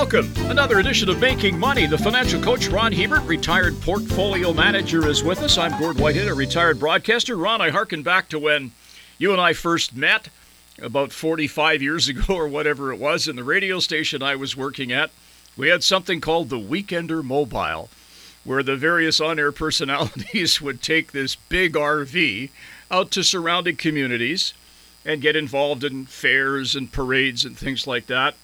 welcome. Another edition of Making Money. The financial coach Ron Hebert, retired portfolio manager, is with us. I'm Gord Whitehead, a retired broadcaster. Ron, I hearken back to when you and I first met about 45 years ago or whatever it was in the radio station I was working at. We had something called the Weekender Mobile, where the various on air personalities would take this big RV out to surrounding communities and get involved in fairs and parades and things like that.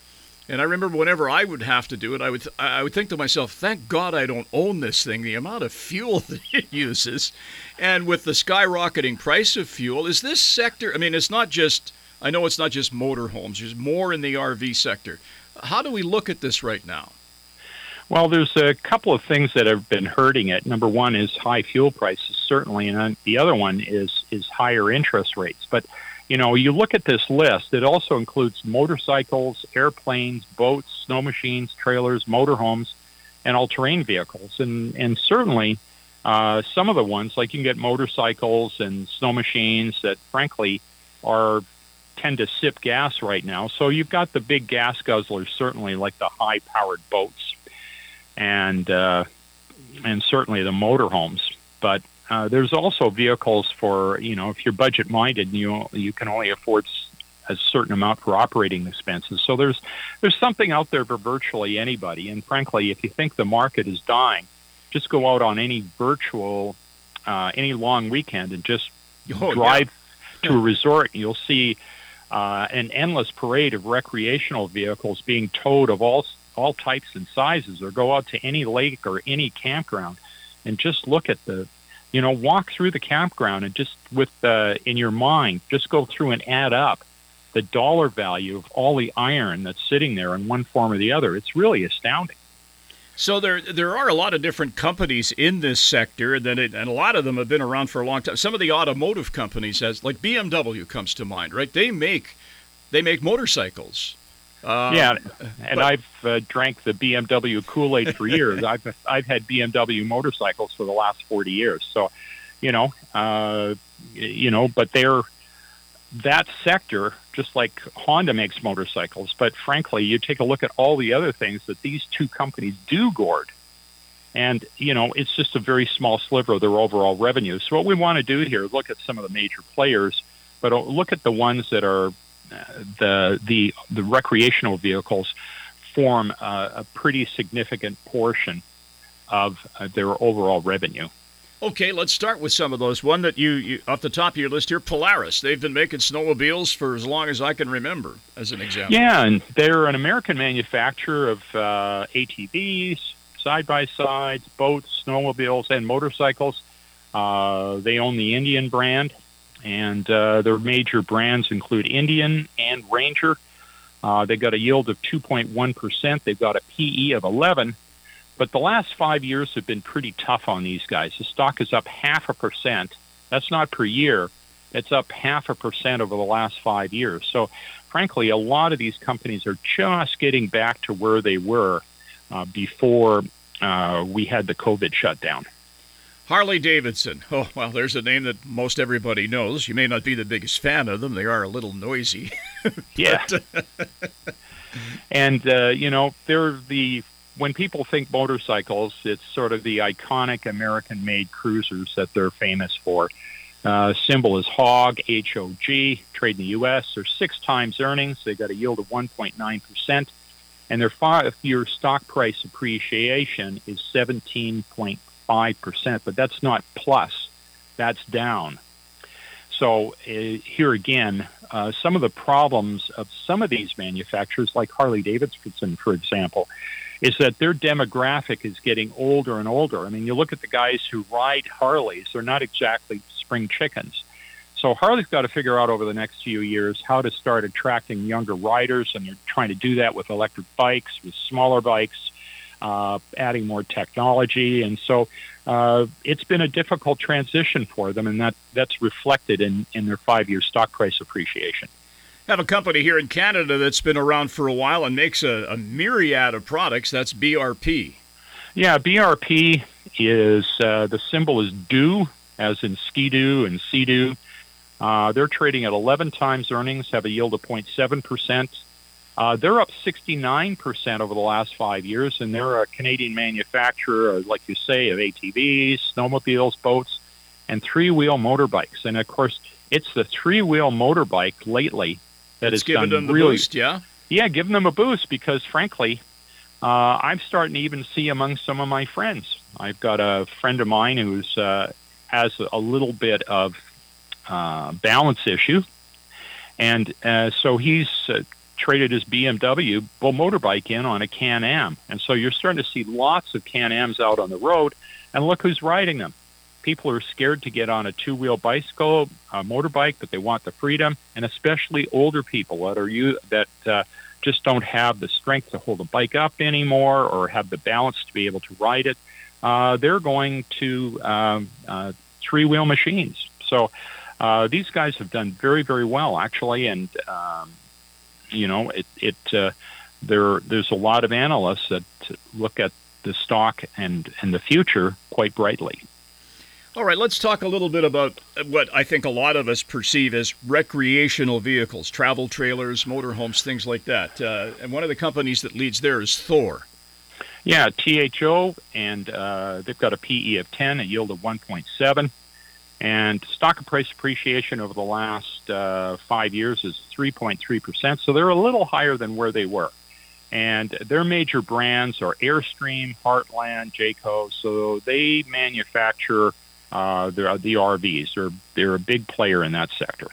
And I remember whenever I would have to do it, I would I would think to myself, "Thank God I don't own this thing. The amount of fuel that it uses, and with the skyrocketing price of fuel, is this sector? I mean, it's not just. I know it's not just motorhomes. There's more in the RV sector. How do we look at this right now? Well, there's a couple of things that have been hurting it. Number one is high fuel prices, certainly, and the other one is is higher interest rates. But you know, you look at this list, it also includes motorcycles, airplanes, boats, snow machines, trailers, motorhomes, and all terrain vehicles. And, and certainly, uh, some of the ones, like you can get motorcycles and snow machines that, frankly, are tend to sip gas right now. So you've got the big gas guzzlers, certainly, like the high powered boats and, uh, and certainly the motorhomes. But uh, there's also vehicles for you know if you're budget minded and you you can only afford a certain amount for operating expenses. So there's there's something out there for virtually anybody. And frankly, if you think the market is dying, just go out on any virtual uh, any long weekend and just oh, drive yeah. to a resort. You'll see uh, an endless parade of recreational vehicles being towed of all all types and sizes, or go out to any lake or any campground and just look at the you know, walk through the campground and just with uh, in your mind, just go through and add up the dollar value of all the iron that's sitting there in one form or the other. It's really astounding. So there there are a lot of different companies in this sector, and it, and a lot of them have been around for a long time. Some of the automotive companies, as like BMW, comes to mind, right? They make they make motorcycles. Um, yeah, and but, I've uh, drank the BMW Kool Aid for years. I've I've had BMW motorcycles for the last forty years. So, you know, uh, you know, but they're that sector, just like Honda makes motorcycles. But frankly, you take a look at all the other things that these two companies do, Gord, and you know, it's just a very small sliver of their overall revenue. So what we want to do here is look at some of the major players, but look at the ones that are the the the recreational vehicles form a, a pretty significant portion of uh, their overall revenue. Okay, let's start with some of those. One that you, you, off the top of your list here, Polaris. They've been making snowmobiles for as long as I can remember, as an example. Yeah, and they're an American manufacturer of uh, ATVs, side by sides, boats, snowmobiles, and motorcycles. Uh, they own the Indian brand, and uh, their major brands include Indian and Ranger. Uh, they've got a yield of 2.1%. They've got a PE of 11. But the last five years have been pretty tough on these guys. The stock is up half a percent. That's not per year. It's up half a percent over the last five years. So, frankly, a lot of these companies are just getting back to where they were uh, before uh, we had the COVID shutdown. Harley Davidson. Oh, well, there's a name that most everybody knows. You may not be the biggest fan of them, they are a little noisy. yeah. and, uh, you know, they're the. When people think motorcycles, it's sort of the iconic American made cruisers that they're famous for. Uh, symbol is HOG, H O G, trade in the U.S. They're six times earnings. They got a yield of 1.9%, and their five year stock price appreciation is 17.5 5%, but that's not plus, that's down. So uh, here again, uh, some of the problems of some of these manufacturers, like Harley Davidson, for example, is that their demographic is getting older and older. I mean, you look at the guys who ride Harleys, they're not exactly spring chickens. So Harley's got to figure out over the next few years how to start attracting younger riders, and they're trying to do that with electric bikes, with smaller bikes, uh, adding more technology, and so uh, it's been a difficult transition for them, and that that's reflected in in their five year stock price appreciation. Have a company here in Canada that's been around for a while and makes a, a myriad of products. That's BRP. Yeah, BRP is uh, the symbol is do, as in ski-doo and sea-doo. Uh, they're trading at 11 times earnings, have a yield of 0.7 percent Uh, they're up 69% over the last five years, and they're a Canadian manufacturer, like you say, of ATVs, snowmobiles, boats, and three wheel motorbikes. And of course, it's the three wheel motorbike lately that it's has done them really, boost, yeah? Yeah, giving them a boost because, frankly, uh, I'm starting to even see among some of my friends. I've got a friend of mine who's uh, has a little bit of uh, balance issue, and uh, so he's uh, traded his BMW motorbike in on a Can-Am, and so you're starting to see lots of Can-Ams out on the road, and look who's riding them. People are scared to get on a two-wheel bicycle, a motorbike, but they want the freedom, and especially older people that are you that uh, just don't have the strength to hold a bike up anymore or have the balance to be able to ride it. Uh, they're going to um, uh, three-wheel machines. So uh, these guys have done very, very well, actually, and um, you know, it, it uh, there there's a lot of analysts that look at the stock and and the future quite brightly. All right, let's talk a little bit about what I think a lot of us perceive as recreational vehicles, travel trailers, motorhomes, things like that. Uh, and one of the companies that leads there is Thor. Yeah, THO, and uh, they've got a PE of 10, a yield of 1.7. And stock price appreciation over the last uh, five years is 3.3%. So they're a little higher than where they were. And their major brands are Airstream, Heartland, Jayco. So they manufacture uh, the, the RVs. They're, they're a big player in that sector.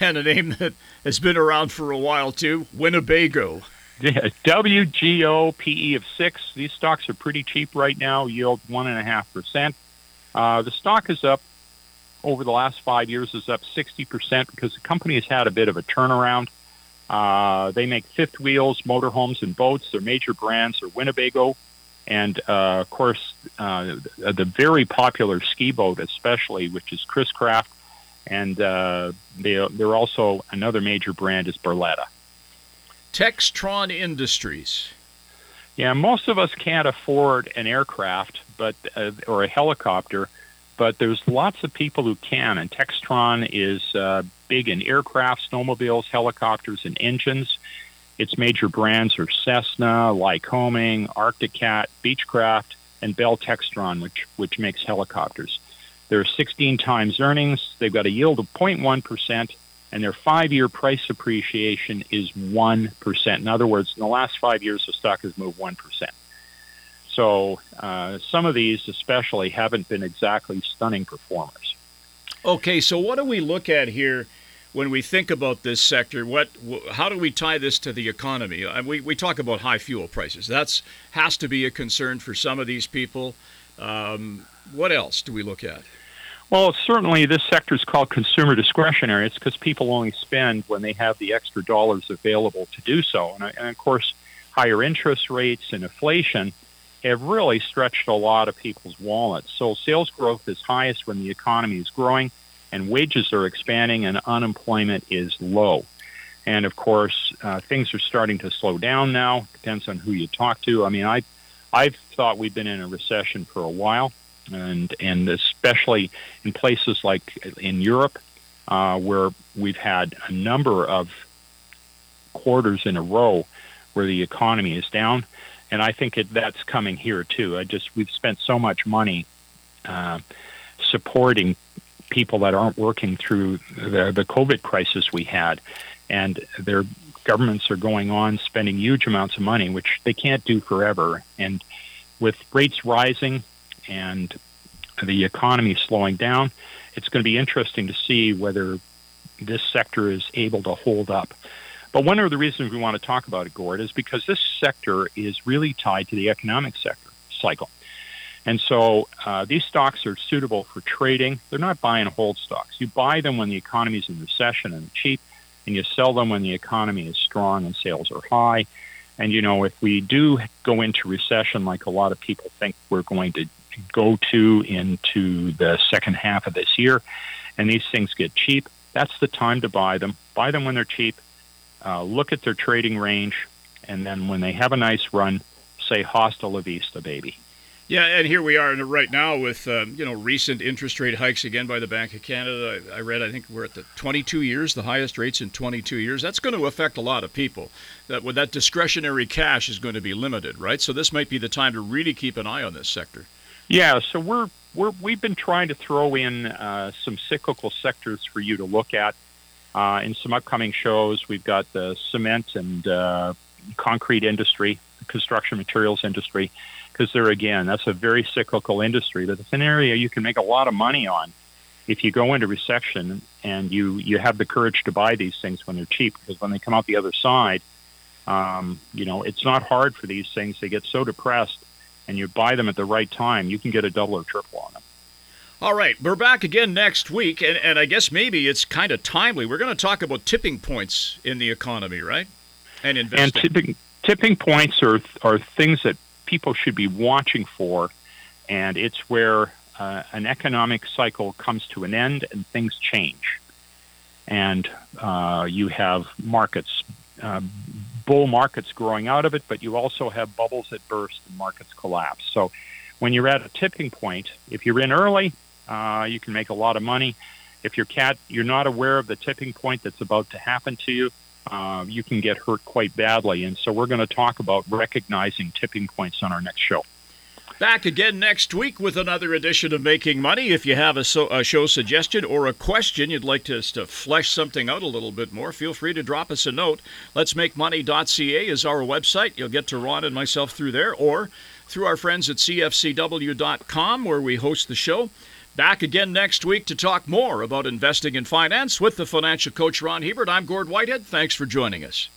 And a name that has been around for a while, too Winnebago. Yeah, WGO PE of six. These stocks are pretty cheap right now, yield 1.5%. Uh, the stock is up over the last five years is up 60% because the company has had a bit of a turnaround. Uh, they make fifth wheels, motorhomes, and boats. Their major brands are Winnebago, and uh, of course, uh, the very popular ski boat, especially, which is Chris Craft, and uh, they, they're also another major brand is Barletta. Textron Industries. Yeah, most of us can't afford an aircraft, but uh, or a helicopter, but there's lots of people who can, and Textron is uh, big in aircraft, snowmobiles, helicopters, and engines. Its major brands are Cessna, Lycoming, Arctic Cat, Beechcraft, and Bell Textron, which which makes helicopters. They're 16 times earnings. They've got a yield of 0.1 percent, and their five-year price appreciation is one percent. In other words, in the last five years, the stock has moved one percent. So uh, some of these, especially, haven't been exactly stunning performers. Okay, so what do we look at here when we think about this sector? What, how do we tie this to the economy? Uh, we, we talk about high fuel prices. That's has to be a concern for some of these people. Um, what else do we look at? Well, certainly this sector is called consumer discretionary. It's because people only spend when they have the extra dollars available to do so. And, and of course, higher interest rates and inflation have really stretched a lot of people's wallets. So sales growth is highest when the economy is growing and wages are expanding and unemployment is low. And of course, uh, things are starting to slow down now. Depends on who you talk to. I mean, I, I've thought we've been in a recession for a while, and and especially in places like in Europe, uh, where we've had a number of quarters in a row where the economy is down and I think it, that's coming here too. I just we've spent so much money uh, supporting people that aren't working through the, the COVID crisis we had, and their governments are going on spending huge amounts of money, which they can't do forever. And with rates rising and the economy slowing down, it's going to be interesting to see whether this sector is able to hold up. But one of the reasons we want to talk about it, Gord, is because this sector is really tied to the economic sector cycle. And so uh, these stocks are suitable for trading. They're not buy and hold stocks. You buy them when the economy is in recession and cheap, and you sell them when the economy is strong and sales are high. And, you know, if we do go into recession, like a lot of people think we're going to go to into the second half of this year, and these things get cheap, that's the time to buy them. Buy them when they're cheap uh, look at their trading range, and then when they have a nice run, say hasta la vista, baby. Yeah, and here we are right now with um, you know recent interest rate hikes again by the Bank of Canada. I, I, read I think we're at the 22 years, the highest rates in 22 years. That's going to affect a lot of people. That with that discretionary cash is going to be limited, right? So this might be the time to really keep an eye on this sector. Yeah, so we're we're we've been trying to throw in uh, some cyclical sectors for you to look at uh, in some upcoming shows. We've got the cement and uh, concrete industry, construction materials industry because there again, that's a very cyclical industry, but it's an area you can make a lot of money on if you go into recession and you you have the courage to buy these things when they're cheap because when they come out the other side, um, you know, it's not hard for these things. They get so depressed, and you buy them at the right time, you can get a double or triple on them. All right, we're back again next week, and, and I guess maybe it's kind of timely. We're going to talk about tipping points in the economy, right? And investing. And tipping tipping points are are things that people should be watching for, and it's where uh, an economic cycle comes to an end and things change. And uh, you have markets, uh, bull markets growing out of it, but you also have bubbles that burst and markets collapse. So when you're at a tipping point, if you're in early, uh, you can make a lot of money. If you're cat, you're not aware of the tipping point that's about to happen to you, uh, you can get hurt quite badly. And so we're going to talk about recognizing tipping points on our next show. Back again next week with another edition of Making Money. If you have a, so, a show suggestion or a question you'd like to, to flesh something out a little bit more, feel free to drop us a note. Let's Make is our website. You'll get to Ron and myself through there or through our friends at CFCW.com where we host the show. Back again next week to talk more about investing in finance with the financial coach Ron Hebert. I'm Gord Whitehead. Thanks for joining us.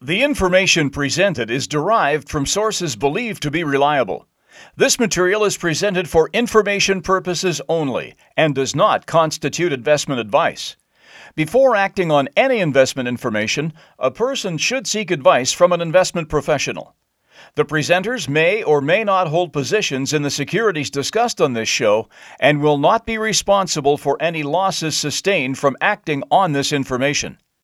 The information presented is derived from sources believed to be reliable. This material is presented for information purposes only and does not constitute investment advice. Before acting on any investment information, a person should seek advice from an investment professional. The presenters may or may not hold positions in the securities discussed on this show and will not be responsible for any losses sustained from acting on this information.